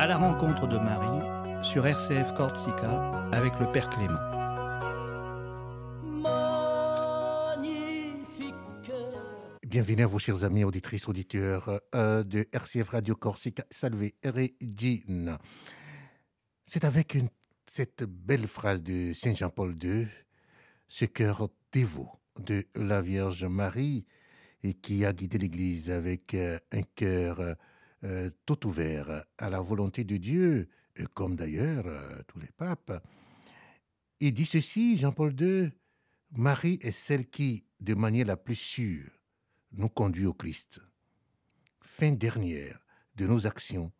À la rencontre de Marie sur RCF Corsica avec le Père Clément. Bienvenue à vous, chers amis auditrices, auditeurs euh, de RCF Radio Corsica. Salve Regina. C'est avec cette belle phrase de Saint Jean-Paul II, ce cœur dévot de la Vierge Marie et qui a guidé l'Église avec euh, un cœur euh, tout ouvert à la volonté de Dieu, comme d'ailleurs tous les papes. Il dit ceci, Jean-Paul II, Marie est celle qui, de manière la plus sûre, nous conduit au Christ. Fin dernière de nos actions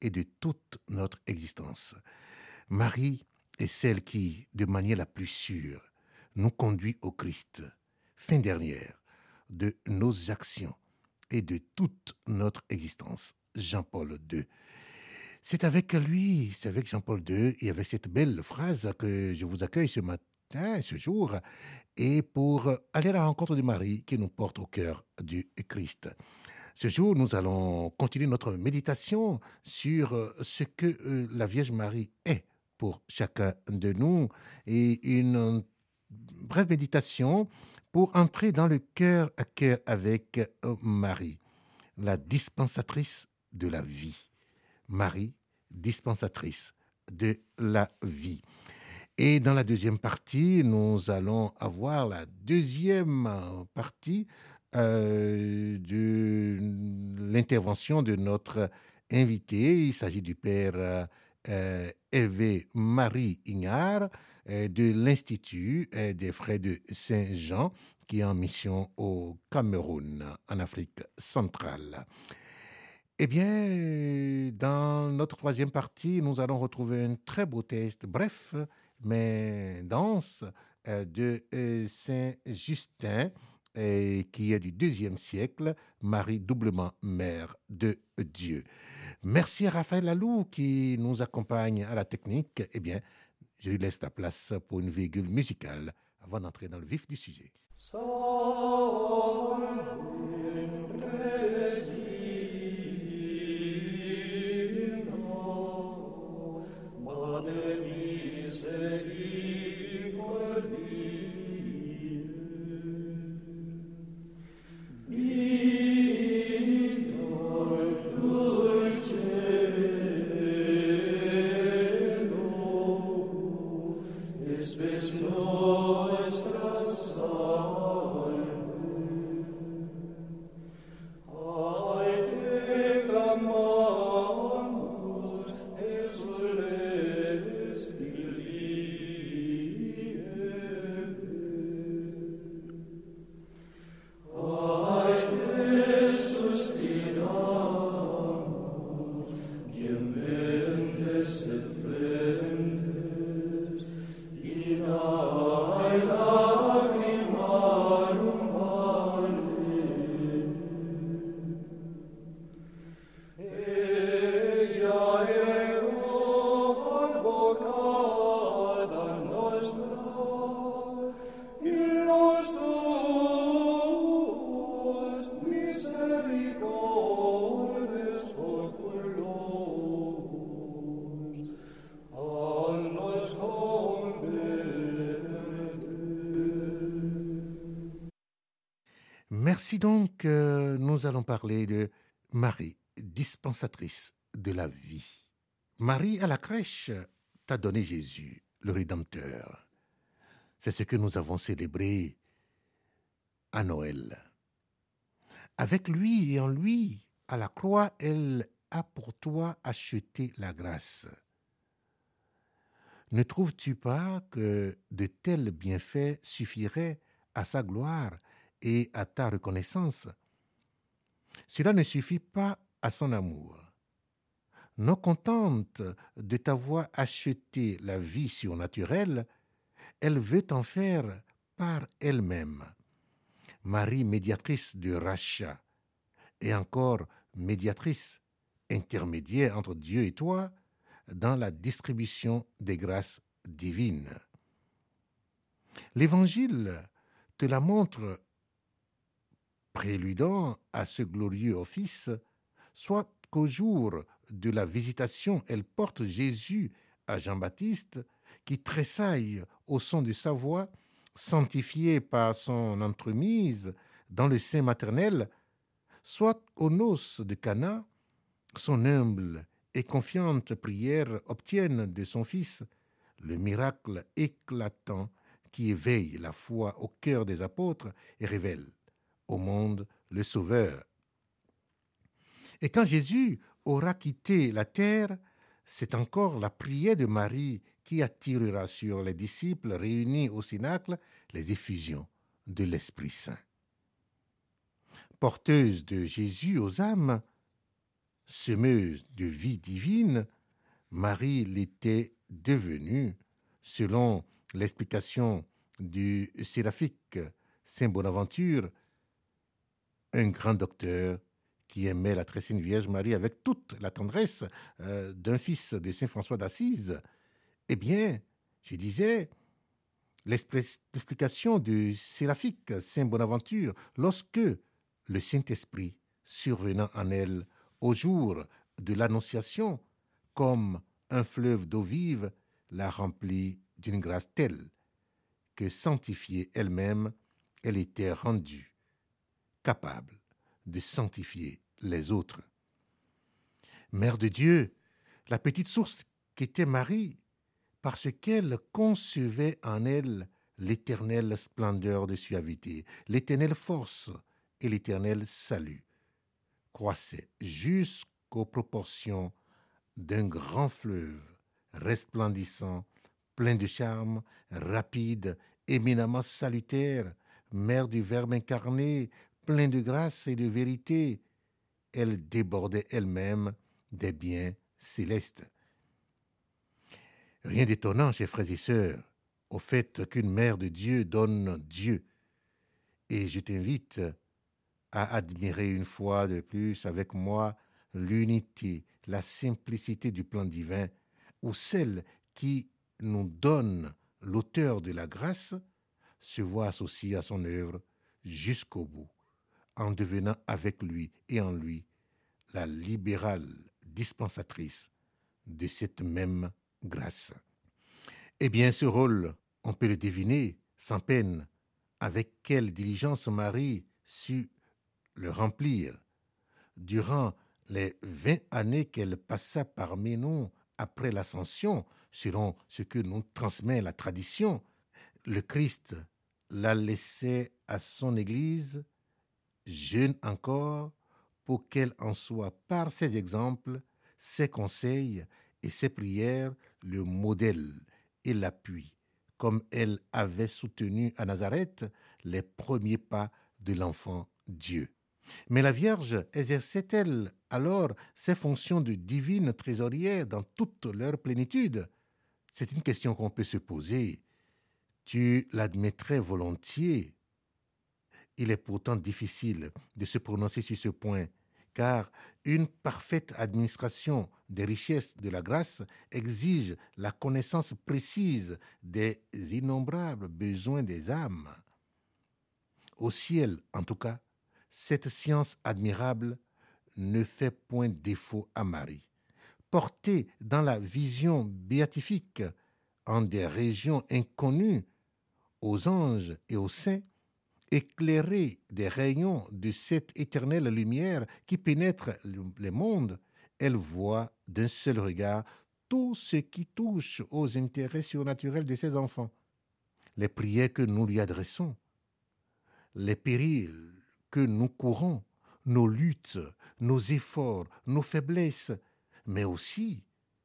et de toute notre existence. Marie est celle qui, de manière la plus sûre, nous conduit au Christ. Fin dernière de nos actions et de toute notre existence. Jean-Paul II. C'est avec lui, c'est avec Jean-Paul II et avec cette belle phrase que je vous accueille ce matin, ce jour, et pour aller à la rencontre de Marie qui nous porte au cœur du Christ. Ce jour, nous allons continuer notre méditation sur ce que euh, la Vierge Marie est pour chacun de nous et une brève méditation pour entrer dans le cœur à cœur avec euh, Marie, la dispensatrice de la vie. Marie, dispensatrice de la vie. Et dans la deuxième partie, nous allons avoir la deuxième partie euh, de l'intervention de notre invité. Il s'agit du père euh, Marie Ignard euh, de l'Institut euh, des Frères de Saint-Jean qui est en mission au Cameroun, en Afrique centrale. Eh bien, dans notre troisième partie, nous allons retrouver un très beau texte, bref, mais dense, euh, de Saint Justin, qui est du deuxième siècle, Marie doublement mère de Dieu. Merci à Raphaël Lalou qui nous accompagne à la technique. Eh bien, je lui laisse la place pour une virgule musicale avant d'entrer dans le vif du sujet. Merci donc, euh, nous allons parler de Marie, dispensatrice de la vie. Marie à la crèche t'a donné Jésus, le Rédempteur. C'est ce que nous avons célébré à Noël. Avec lui et en lui, à la croix, elle a pour toi acheté la grâce. Ne trouves-tu pas que de tels bienfaits suffiraient à sa gloire et à ta reconnaissance. Cela ne suffit pas à son amour. Non contente de t'avoir acheté la vie surnaturelle, elle veut t'en faire par elle-même. Marie, médiatrice de rachat, et encore médiatrice, intermédiaire entre Dieu et toi, dans la distribution des grâces divines. L'Évangile te la montre préludant à ce glorieux office, soit qu'au jour de la visitation, elle porte Jésus à Jean-Baptiste, qui tressaille au son de sa voix, sanctifié par son entremise dans le sein maternel, soit aux noces de Cana, son humble et confiante prière obtiennent de son Fils le miracle éclatant qui éveille la foi au cœur des apôtres et révèle au monde le Sauveur. Et quand Jésus aura quitté la terre, c'est encore la prière de Marie qui attirera sur les disciples réunis au Cénacle les effusions de l'Esprit Saint. Porteuse de Jésus aux âmes, semeuse de vie divine, Marie l'était devenue, selon l'explication du séraphique Saint Bonaventure, un grand docteur qui aimait la très sainte Vierge Marie avec toute la tendresse euh, d'un fils de Saint François d'Assise, eh bien, je disais, l'explication du séraphique Saint Bonaventure, lorsque le Saint-Esprit, survenant en elle au jour de l'Annonciation, comme un fleuve d'eau vive, la remplit d'une grâce telle que sanctifiée elle-même, elle était rendue capable de sanctifier les autres. Mère de Dieu, la petite source qu'était Marie, parce qu'elle concevait en elle l'éternelle splendeur de suavité, l'éternelle force et l'éternel salut, croissait jusqu'aux proportions d'un grand fleuve resplendissant, plein de charme, rapide, éminemment salutaire, mère du Verbe incarné, plein de grâce et de vérité, elle débordait elle-même des biens célestes. Rien d'étonnant, chers frères et sœurs, au fait qu'une mère de Dieu donne Dieu. Et je t'invite à admirer une fois de plus avec moi l'unité, la simplicité du plan divin, où celle qui nous donne l'auteur de la grâce se voit associée à son œuvre jusqu'au bout en devenant avec lui et en lui la libérale dispensatrice de cette même grâce. Eh bien, ce rôle, on peut le deviner sans peine, avec quelle diligence Marie sut le remplir. Durant les vingt années qu'elle passa parmi nous après l'ascension, selon ce que nous transmet la tradition, le Christ la laissait à son Église jeune encore, pour qu'elle en soit par ses exemples, ses conseils et ses prières le modèle et l'appui, comme elle avait soutenu à Nazareth les premiers pas de l'enfant Dieu. Mais la Vierge exerçait-elle alors ses fonctions de divine trésorière dans toute leur plénitude? C'est une question qu'on peut se poser. Tu l'admettrais volontiers il est pourtant difficile de se prononcer sur ce point, car une parfaite administration des richesses de la grâce exige la connaissance précise des innombrables besoins des âmes. Au ciel, en tout cas, cette science admirable ne fait point défaut à Marie. Portée dans la vision béatifique en des régions inconnues aux anges et aux saints, éclairée des rayons de cette éternelle lumière qui pénètre les mondes, elle voit d'un seul regard tout ce qui touche aux intérêts surnaturels de ses enfants. Les prières que nous lui adressons, les périls que nous courons, nos luttes, nos efforts, nos faiblesses, mais aussi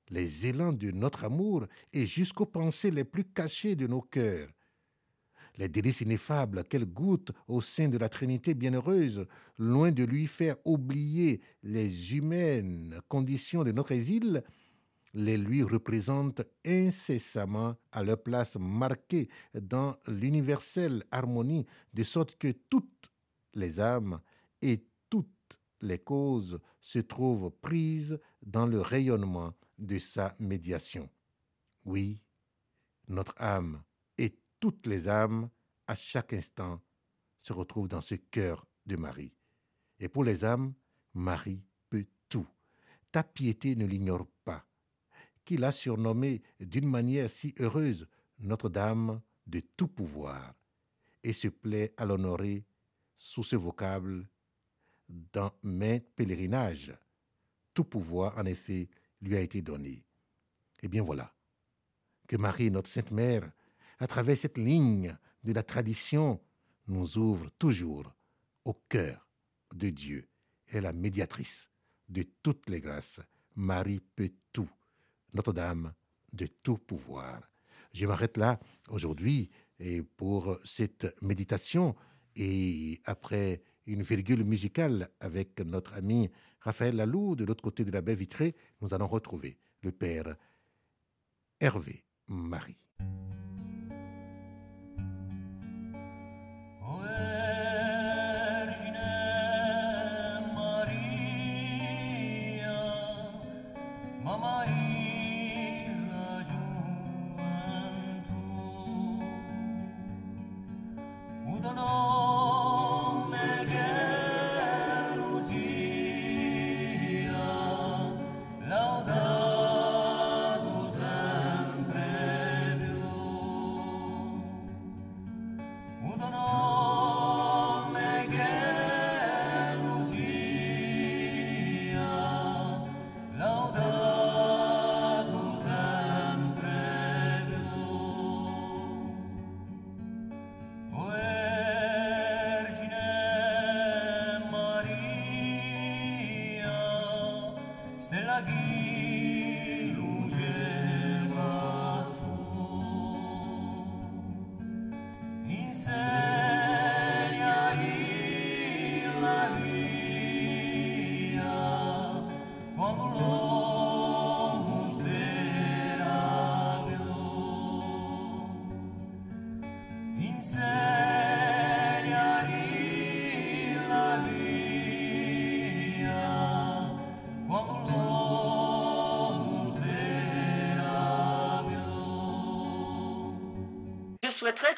les élans de notre amour et jusqu'aux pensées les plus cachées de nos cœurs les délices ineffables qu'elle goûte au sein de la Trinité bienheureuse, loin de lui faire oublier les humaines conditions de notre exil, les lui représentent incessamment à leur place marquée dans l'universelle harmonie, de sorte que toutes les âmes et toutes les causes se trouvent prises dans le rayonnement de sa médiation. Oui, notre âme toutes les âmes, à chaque instant, se retrouvent dans ce cœur de Marie. Et pour les âmes, Marie peut tout. ta piété ne l'ignore pas, qu'il a surnommé d'une manière si heureuse Notre-Dame de tout pouvoir, et se plaît à l'honorer sous ce vocable dans mes pèlerinages. Tout pouvoir, en effet, lui a été donné. Eh bien voilà, que Marie, notre Sainte Mère, à travers cette ligne de la tradition, nous ouvre toujours au cœur de Dieu. Elle est la médiatrice de toutes les grâces. Marie peut tout. Notre-Dame de tout pouvoir. Je m'arrête là aujourd'hui pour cette méditation et après une virgule musicale avec notre ami Raphaël Lalou de l'autre côté de la baie vitrée, nous allons retrouver le Père Hervé Marie. lagi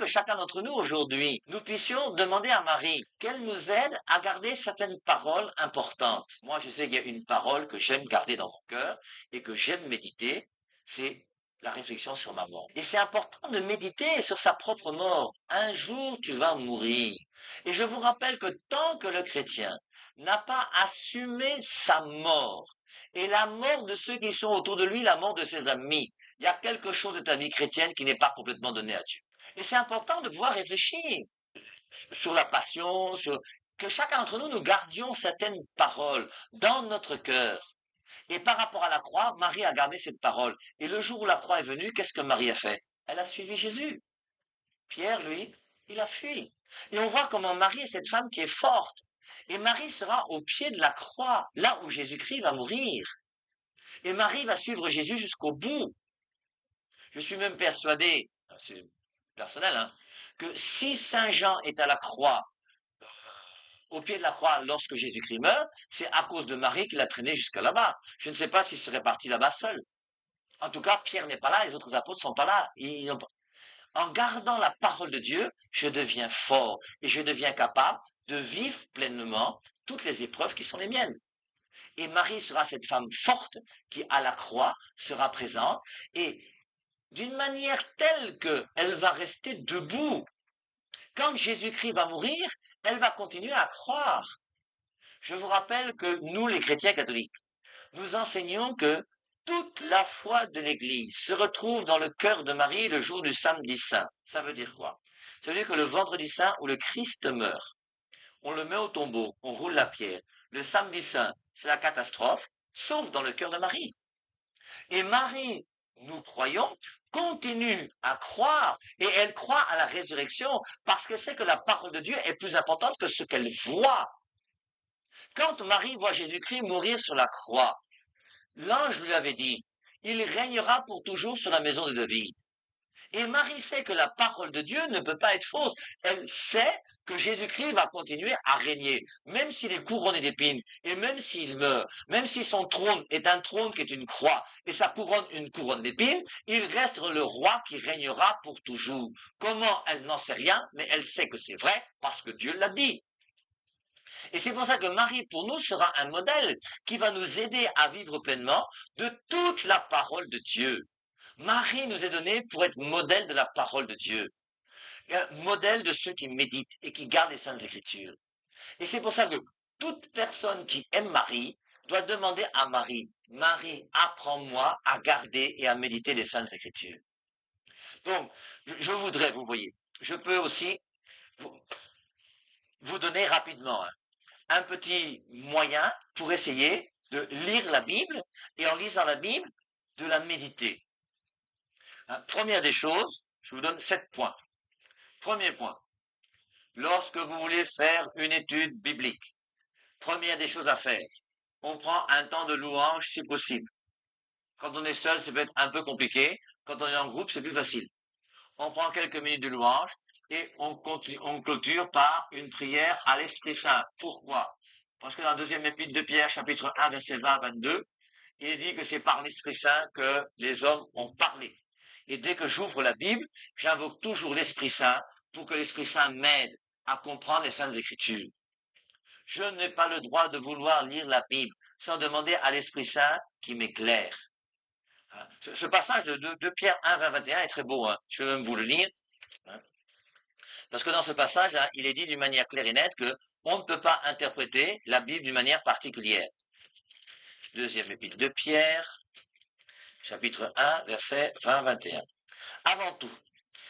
chacun d'entre nous aujourd'hui, nous puissions demander à Marie qu'elle nous aide à garder certaines paroles importantes. Moi, je sais qu'il y a une parole que j'aime garder dans mon cœur et que j'aime méditer, c'est la réflexion sur ma mort. Et c'est important de méditer sur sa propre mort. Un jour, tu vas mourir. Et je vous rappelle que tant que le chrétien n'a pas assumé sa mort, et la mort de ceux qui sont autour de lui, la mort de ses amis, il y a quelque chose de ta vie chrétienne qui n'est pas complètement donné à Dieu. Et c'est important de pouvoir réfléchir sur la passion, sur que chacun d'entre nous, nous gardions certaines paroles dans notre cœur. Et par rapport à la croix, Marie a gardé cette parole. Et le jour où la croix est venue, qu'est-ce que Marie a fait? Elle a suivi Jésus. Pierre, lui, il a fui. Et on voit comment Marie est cette femme qui est forte. Et Marie sera au pied de la croix, là où Jésus-Christ va mourir. Et Marie va suivre Jésus jusqu'au bout. Je suis même persuadé, personnel, hein, que si Saint Jean est à la croix, euh, au pied de la croix lorsque Jésus-Christ meurt, c'est à cause de Marie qu'il l'a traîné jusqu'à là-bas. Je ne sais pas s'il serait parti là-bas seul. En tout cas, Pierre n'est pas là, les autres apôtres sont pas là. En gardant la parole de Dieu, je deviens fort et je deviens capable de vivre pleinement toutes les épreuves qui sont les miennes. Et Marie sera cette femme forte qui, à la croix, sera présente et d'une manière telle qu'elle va rester debout. Quand Jésus-Christ va mourir, elle va continuer à croire. Je vous rappelle que nous, les chrétiens catholiques, nous enseignons que toute la foi de l'Église se retrouve dans le cœur de Marie le jour du samedi saint. Ça veut dire quoi? Ça veut dire que le vendredi saint où le Christ meurt, on le met au tombeau, on roule la pierre. Le samedi saint, c'est la catastrophe, sauf dans le cœur de Marie. Et Marie, nous croyons, continue à croire et elle croit à la résurrection parce qu'elle sait que la parole de Dieu est plus importante que ce qu'elle voit. Quand Marie voit Jésus-Christ mourir sur la croix, l'ange lui avait dit, il régnera pour toujours sur la maison de David. Et Marie sait que la parole de Dieu ne peut pas être fausse. Elle sait que Jésus-Christ va continuer à régner, même s'il est couronné d'épines, et même s'il meurt, même si son trône est un trône qui est une croix, et sa couronne une couronne d'épines, il reste le roi qui régnera pour toujours. Comment Elle n'en sait rien, mais elle sait que c'est vrai, parce que Dieu l'a dit. Et c'est pour ça que Marie, pour nous, sera un modèle qui va nous aider à vivre pleinement de toute la parole de Dieu. Marie nous est donnée pour être modèle de la parole de Dieu. Modèle de ceux qui méditent et qui gardent les Saintes Écritures. Et c'est pour ça que toute personne qui aime Marie doit demander à Marie, Marie, apprends-moi à garder et à méditer les Saintes Écritures. Donc, je voudrais, vous voyez, je peux aussi vous, donner rapidement hein, un petit moyen pour essayer de lire la Bible et en lisant la Bible, de la méditer. Hein, première des choses, je vous donne sept points. Premier point, lorsque vous voulez faire une étude biblique, première des choses à faire, on prend un temps de louange si possible. Quand on est seul, ça peut être un peu compliqué. Quand on est en groupe, c'est plus facile. On prend quelques minutes de louange et on, on clôture par une prière à l'Esprit Saint. Pourquoi? Parce que dans la deuxième épître de Pierre, chapitre 1, verset 20 22, il dit que c'est par l'Esprit Saint que les hommes ont parlé. Et dès que j'ouvre la Bible, j'invoque toujours l'Esprit Saint pour que l'Esprit Saint m'aide à comprendre les Saintes Écritures. Je n'ai pas le droit de vouloir lire la Bible sans demander à l'Esprit Saint qui m'éclaire. Hein? Ce, passage de, Pierre 1, 20, 21 est très beau. Hein. Je vais même vous le lire. Hein? Parce que dans ce passage, il est dit d'une manière claire et nette que on ne peut pas interpréter la Bible d'une manière particulière. Deuxième épître de Pierre, chapitre 1, verset 20-21. Avant tout,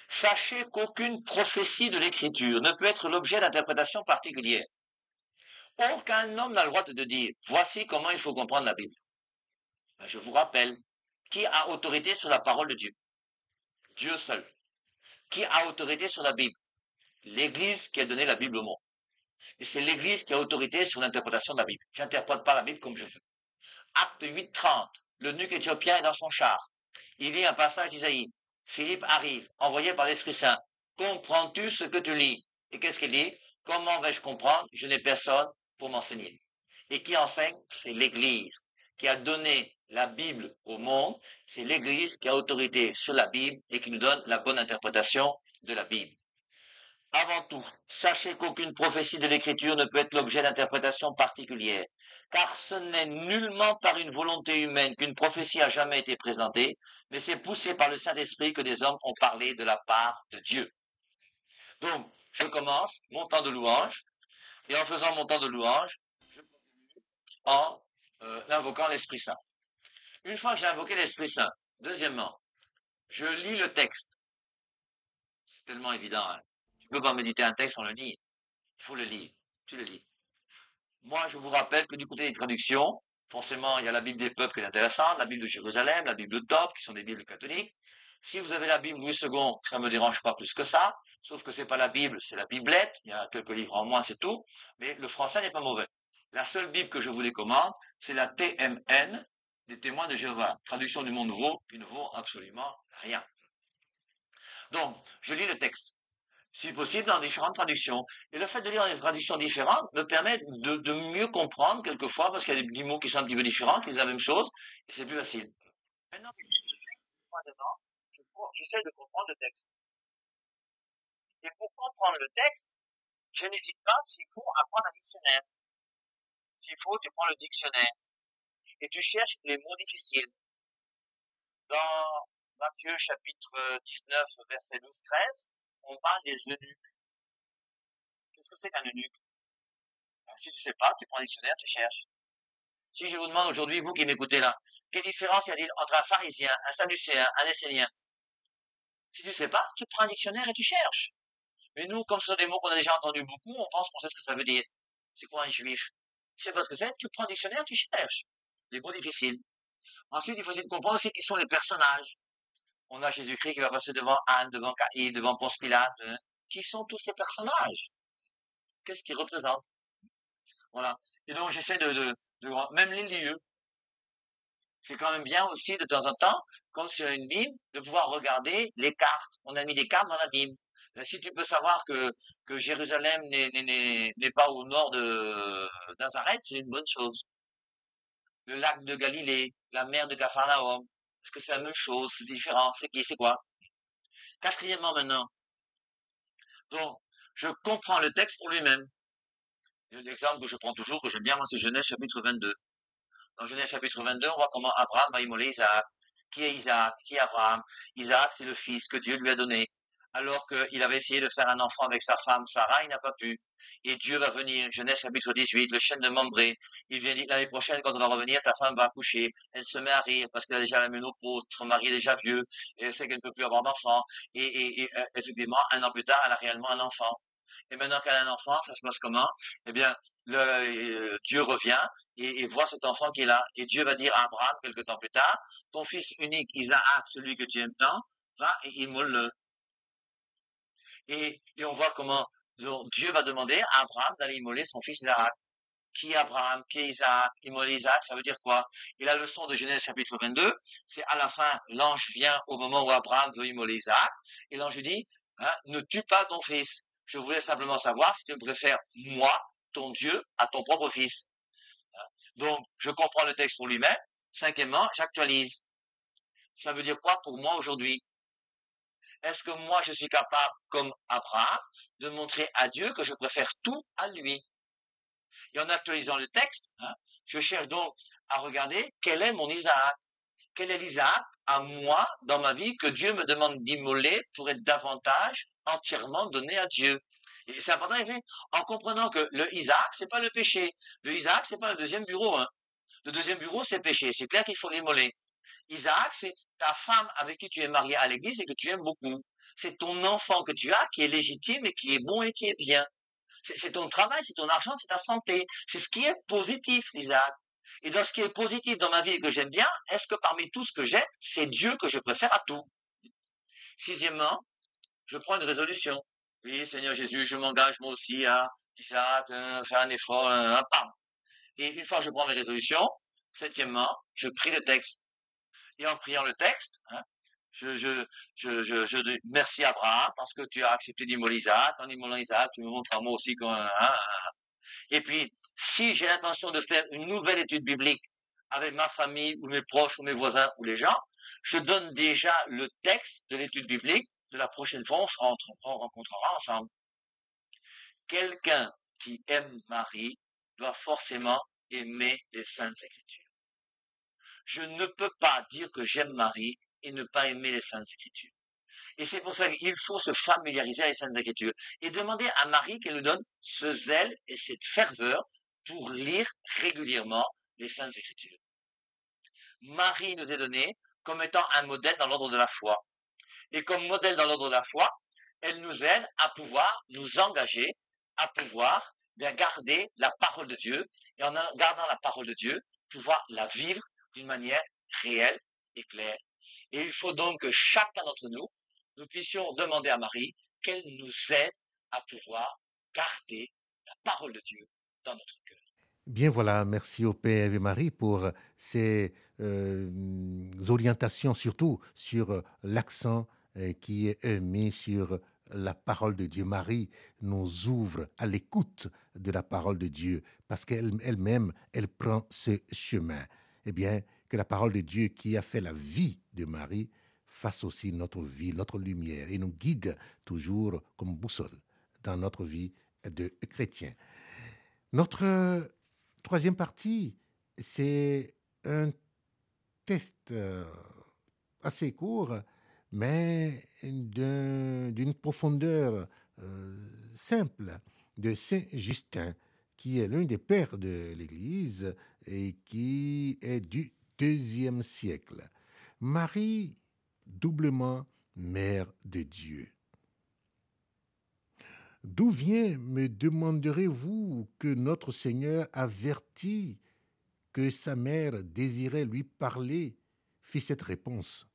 sachez qu'aucune prophétie de l'Écriture ne peut être l'objet d'interprétation particulière. Aucun homme n'a le droit de dire, voici comment il faut comprendre la Bible. Ben, je vous rappelle, qui a autorité sur la parole de Dieu? Dieu seul. Qui a autorité sur la Bible? L'Église qui a donné la Bible au monde. Et c'est l'Église qui a autorité sur l'interprétation de la Bible. Je n'interprète pas la Bible comme je veux. Acte 8, 30. Le nuque éthiopien est dans son char. Il lit un passage d'Isaïe. Philippe arrive, envoyé par l'Esprit Saint. Comprends-tu ce que tu lis? Et qu'est-ce qu'il dit? Comment vais-je comprendre? Je n'ai personne pour m'enseigner. Et qui enseigne? C'est l'Église qui a donné la Bible au monde. C'est l'Église qui a autorité sur la Bible et qui nous donne la bonne interprétation de la Bible. Avant tout, sachez qu'aucune prophétie de l'Écriture ne peut être l'objet d'interprétation particulière, car ce n'est nullement par une volonté humaine qu'une prophétie a jamais été présentée, mais c'est poussé par le Saint-Esprit que des hommes ont parlé de la part de Dieu. Donc, je commence mon temps de louange, et en faisant mon temps de louange, je continue en euh, invoquant l'Esprit Saint. Une fois que j'ai invoqué l'Esprit Saint, deuxièmement, je lis le texte. C'est tellement évident. Hein. Tu peux pas méditer un texte, on le lit. Il faut le lire. Tu le lis. Moi, je vous rappelle que du côté des traductions, forcément, il y a la Bible des peuples qui est intéressante, la Bible de Jérusalem, la Bible de Top, qui sont des Bibles catholiques. Si vous avez la Bible Louis II, ça me dérange pas plus que ça, sauf que c'est pas la Bible, c'est la Biblette, il y a quelques livres en moins, c'est tout, mais le français n'est pas mauvais. La seule Bible que je vous commande, c'est la TMN des témoins de Jéhovah, traduction du monde nouveau, qui ne vaut absolument rien. Donc, je lis le texte, si possible dans différentes traductions. Et le fait de lire des traductions différentes me permet de, mieux comprendre quelquefois, parce qu'il y a des mots qui sont un petit peu différents, qui disent la même chose, et c'est plus facile. Maintenant, j'essaie de comprendre le texte. Et pour comprendre le texte, je n'hésite pas, s'il faut, à prendre un dictionnaire. S'il faut, tu prends le dictionnaire. Et tu cherches les mots difficiles. Dans Matthieu chapitre 19, verset 12-13, on parle des eunuques. Qu'est-ce que c'est qu'un eunuque? Ben, Si tu sais pas, tu prends un dictionnaire, tu cherches. Si je vous demande aujourd'hui, vous qui m'écoutez là, quelle différence y a-t-il entre un pharisien, un sadducéen, un essénien? Si tu sais pas, tu prends un dictionnaire et tu cherches. Mais nous, comme ce sont des mots qu'on a déjà entendus beaucoup, on pense qu'on sait ce que ça veut dire. C'est quoi un juif? C'est parce que c'est, tu prends un dictionnaire, tu cherches. Les mots difficiles. Ensuite, il faut essayer de comprendre aussi qui sont les personnages. On a Jésus-Christ qui va passer devant Anne, devant Caïd, devant Ponce Pilate. Hein. Qui sont tous ces personnages Qu'est-ce qu'ils représentent? Voilà. Et donc, j'essaie de, de, de, même les lieux. C'est quand même bien aussi, de temps en temps, comme sur une Bible, de pouvoir regarder les cartes. On a mis des cartes dans la Bible. Ben, si tu peux savoir que, que Jérusalem n'est pas au nord de Nazareth, c'est une bonne chose. Le lac de Galilée, la mer de Capharnaüm, est-ce que c'est la même chose, c'est différent, c'est qui, c'est quoi? Quatrièmement maintenant, donc, je comprends le texte pour lui-même. L'exemple que je prends toujours, que j'aime bien, moi, c'est Genèse chapitre 22. Dans Genèse chapitre 22, on voit comment Abraham va immoler Isaac. Qui est Isaac? Qui est Abraham? Isaac, c'est le fils que Dieu lui a donné. Alors qu'il avait essayé de faire un enfant avec sa femme Sarah, il n'a pas pu. Et Dieu va venir, Genèse chapitre 18, le chêne de Mambré. Il vient l'année prochaine, quand on va revenir, ta femme va accoucher. Elle se met à rire parce qu'elle a déjà la ménopause, son mari est déjà vieux, et elle sait qu'elle ne peut plus avoir d'enfant. Et, et, et, euh, effectivement, un an plus tard, elle a réellement un enfant. Et maintenant qu'elle a un enfant, ça se passe comment? Eh bien, le, euh, Dieu revient et, voit cet enfant qu'il a. Et Dieu va dire à Abraham, quelque temps plus tard, ton fils unique, Isaac, celui que tu aimes tant, va et immole-le. Et, et on voit comment Dieu va demander à Abraham d'aller immoler son fils Isaac. Qui Abraham? Qui est Isaac? Immoler Isaac, ça veut dire quoi? Et la leçon de Genèse chapitre 22, c'est à la fin, l'ange vient au moment où Abraham veut immoler Isaac, et l'ange lui dit, hein, ne tue pas ton fils. Je voulais simplement savoir si tu préfères moi, ton Dieu, à ton propre fils. Hein? Donc, je comprends le texte pour lui-même. Cinquièmement, j'actualise. Ça veut dire quoi pour moi aujourd'hui? Est-ce que moi, je suis capable, comme Abraham, de montrer à Dieu que je préfère tout à lui? Et en actualisant le texte, hein, je cherche donc à regarder quel est mon Isaac. Quel est l'Isaac à moi dans ma vie que Dieu me demande d'immoler pour être davantage entièrement donné à Dieu? Et c'est important, en comprenant que le Isaac, c'est pas le péché. Le Isaac, c'est pas le deuxième bureau. Hein. Le deuxième bureau, c'est péché. C'est clair qu'il faut l'immoler. Isaac, c'est ta femme avec qui tu es marié à l'église et que tu aimes beaucoup. C'est ton enfant que tu as qui est légitime et qui est bon et qui est bien. C'est ton travail, c'est ton argent, c'est ta santé. C'est ce qui est positif, Isaac. Et dans ce qui est positif dans ma vie et que j'aime bien, est-ce que parmi tout ce que j'ai, c'est Dieu que je préfère à tout? Sixièmement, je prends une résolution. Oui, Seigneur Jésus, je m'engage moi aussi à faire un effort, un, pas. Et une fois que je prends mes résolutions, septièmement, je prie le texte. Et en priant le texte, hein, je, je, je, je, je merci Abraham parce que tu as accepté d'immoler Isaac. En immolant Isaac, tu me montres à moi aussi un, Et puis, si j'ai l'intention de faire une nouvelle étude biblique avec ma famille ou mes proches ou mes voisins ou les gens, je donne déjà le texte de l'étude biblique de la prochaine fois, on se rencontrera ensemble. Quelqu'un qui aime Marie doit forcément aimer les Saintes Écritures. Je ne peux pas dire que j'aime Marie et ne pas aimer les Saintes Écritures. Et c'est pour ça qu'il faut se familiariser avec les Saintes Écritures et demander à Marie qu'elle nous donne ce zèle et cette ferveur pour lire régulièrement les Saintes Écritures. Marie nous est donnée comme étant un modèle dans l'ordre de la foi et comme modèle dans l'ordre de la foi, elle nous aide à pouvoir nous engager, à pouvoir bien garder la parole de Dieu, et en gardant la parole de Dieu, pouvoir la vivre d'une manière réelle et claire. Et il faut donc que chacun d'entre nous, nous puissions demander à Marie qu'elle nous aide à pouvoir garder la parole de Dieu dans notre cœur. Bien voilà, merci au Père et Marie pour ces euh, orientations, surtout sur euh, l'accent euh, qui est mis sur la parole de Dieu. Marie nous ouvre à l'écoute de la parole de Dieu parce qu'elle-même, elle prend ce chemin. Eh bien, que la parole de Dieu qui a fait la vie de Marie fasse aussi notre vie, notre lumière et nous guide toujours comme boussole dans notre vie de chrétien. Notre troisième partie, c'est un test euh, assez court mais d'une profondeur euh, simple de Saint Justin, qui est l'un des pères de l'Église et qui est du deuxième siècle. Marie, doublement mère de Dieu. D'où vient, me demanderez-vous, que notre Seigneur avertit que sa mère désirait lui parler, fit cette réponse.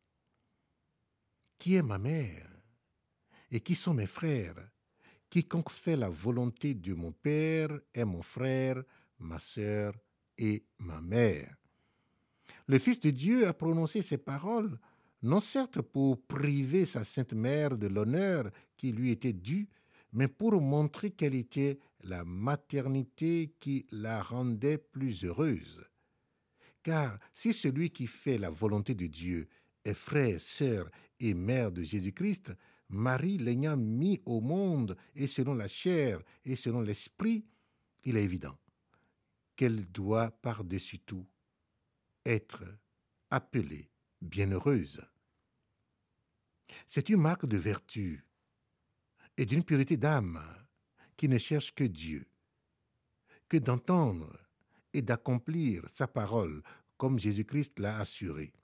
Qui est ma mère? Et qui sont mes frères? Quiconque fait la volonté de mon Père est mon frère, ma sœur et ma mère. Le Fils de Dieu a prononcé ces paroles, non certes pour priver sa Sainte Mère de l'honneur qui lui était dû, mais pour montrer quelle était la maternité qui la rendait plus heureuse. Car si celui qui fait la volonté de Dieu est frère, sœur et mère de Jésus-Christ, Marie l'ayant mis au monde et selon la chair et selon l'esprit, il est évident qu'elle doit par-dessus tout être appelée bienheureuse. C'est une marque de vertu et d'une pureté d'âme qui ne cherche que Dieu, que d'entendre et d'accomplir sa parole comme Jésus-Christ l'a assuré.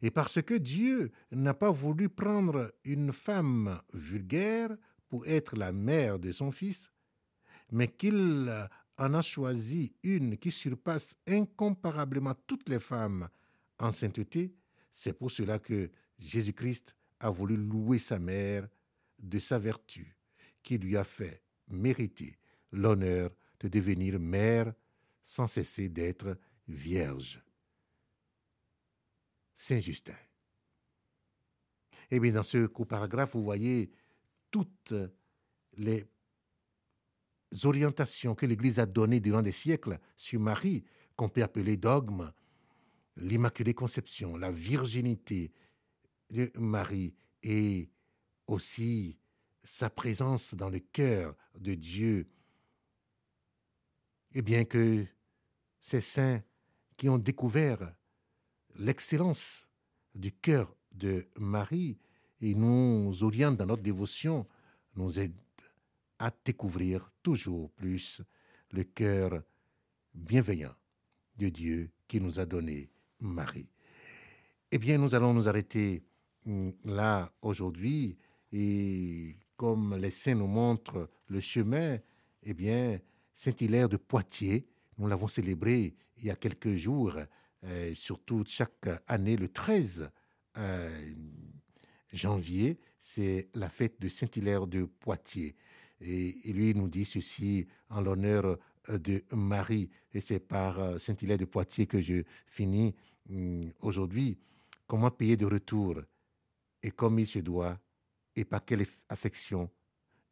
Et parce que Dieu n'a pas voulu prendre une femme vulgaire pour être la mère de son fils, mais qu'il en a choisi une qui surpasse incomparablement toutes les femmes en sainteté, c'est pour cela que Jésus-Christ a voulu louer sa mère de sa vertu, qui lui a fait mériter l'honneur de devenir mère sans cesser d'être vierge. Saint Justin. Et eh bien, dans ce court paragraphe, vous voyez toutes les orientations que l'Église a données durant des siècles sur Marie, qu'on peut appeler dogme, l'Immaculée Conception, la virginité de Marie et aussi sa présence dans le cœur de Dieu. Et bien que ces saints qui ont découvert l'excellence du cœur de Marie et nous orientent dans notre dévotion, nous aident à découvrir toujours plus le cœur bienveillant de Dieu qui nous a donné Marie. Eh bien, nous allons nous arrêter hum, là aujourd'hui et comme les saints nous montrent le chemin, eh bien, Saint-Hilaire de Poitiers, nous l'avons célébré il y a quelques jours, euh, surtout chaque année le 13 euh, janvier, c'est la fête de Saint-Hilaire de Poitiers. Et, lui nous dit ceci en l'honneur euh, de Marie. Et c'est par Saint-Hilaire de Poitiers que je finis hum, aujourd'hui. Comment payer de retour? Et comme il se doit, et par quelle affection,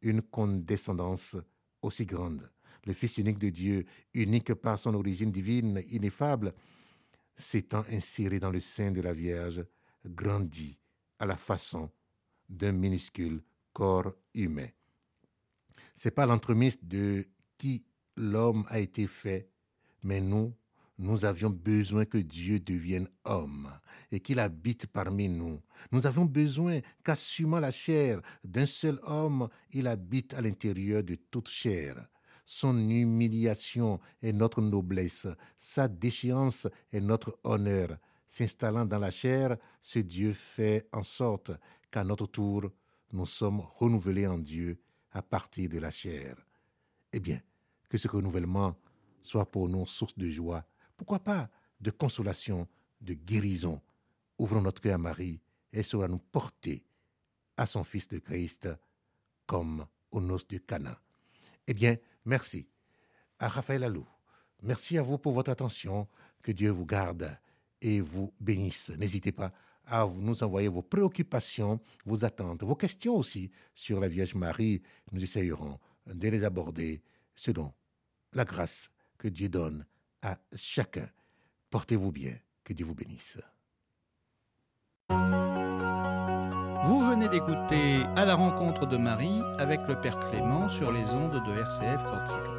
une condescendance aussi grande? Le Fils unique de Dieu, unique par son origine divine ineffable, s'étant inséré dans le sein de la Vierge, grandit à la façon d'un minuscule corps humain. C'est pas l'entremise de qui l'homme a été fait, mais nous, nous avions besoin que Dieu devienne homme et qu'il habite parmi nous. Nous avons besoin qu'assumant la chair d'un seul homme, il habite à l'intérieur de toute chair. Son humiliation est notre noblesse, sa déchéance est notre honneur. S'installant dans la chair, ce Dieu fait en sorte qu'à notre tour, nous sommes renouvelés en Dieu à partir de la chair. Eh bien, que ce renouvellement soit pour nous source de joie, pourquoi pas de consolation, de guérison. Ouvrons notre cœur à Marie et saura nous porter à son Fils de Christ comme aux noces de Cana. Eh bien, merci à Raphaël Alou. Merci à vous pour votre attention. Que Dieu vous garde et vous bénisse. N'hésitez pas à nous envoyer vos préoccupations, vos attentes, vos questions aussi sur la Vierge Marie. Nous essayerons de les aborder selon la grâce que Dieu donne à chacun. Portez-vous bien, que Dieu vous bénisse. Vous venez d'écouter À la rencontre de Marie avec le Père Clément sur les ondes de RCF Corsica.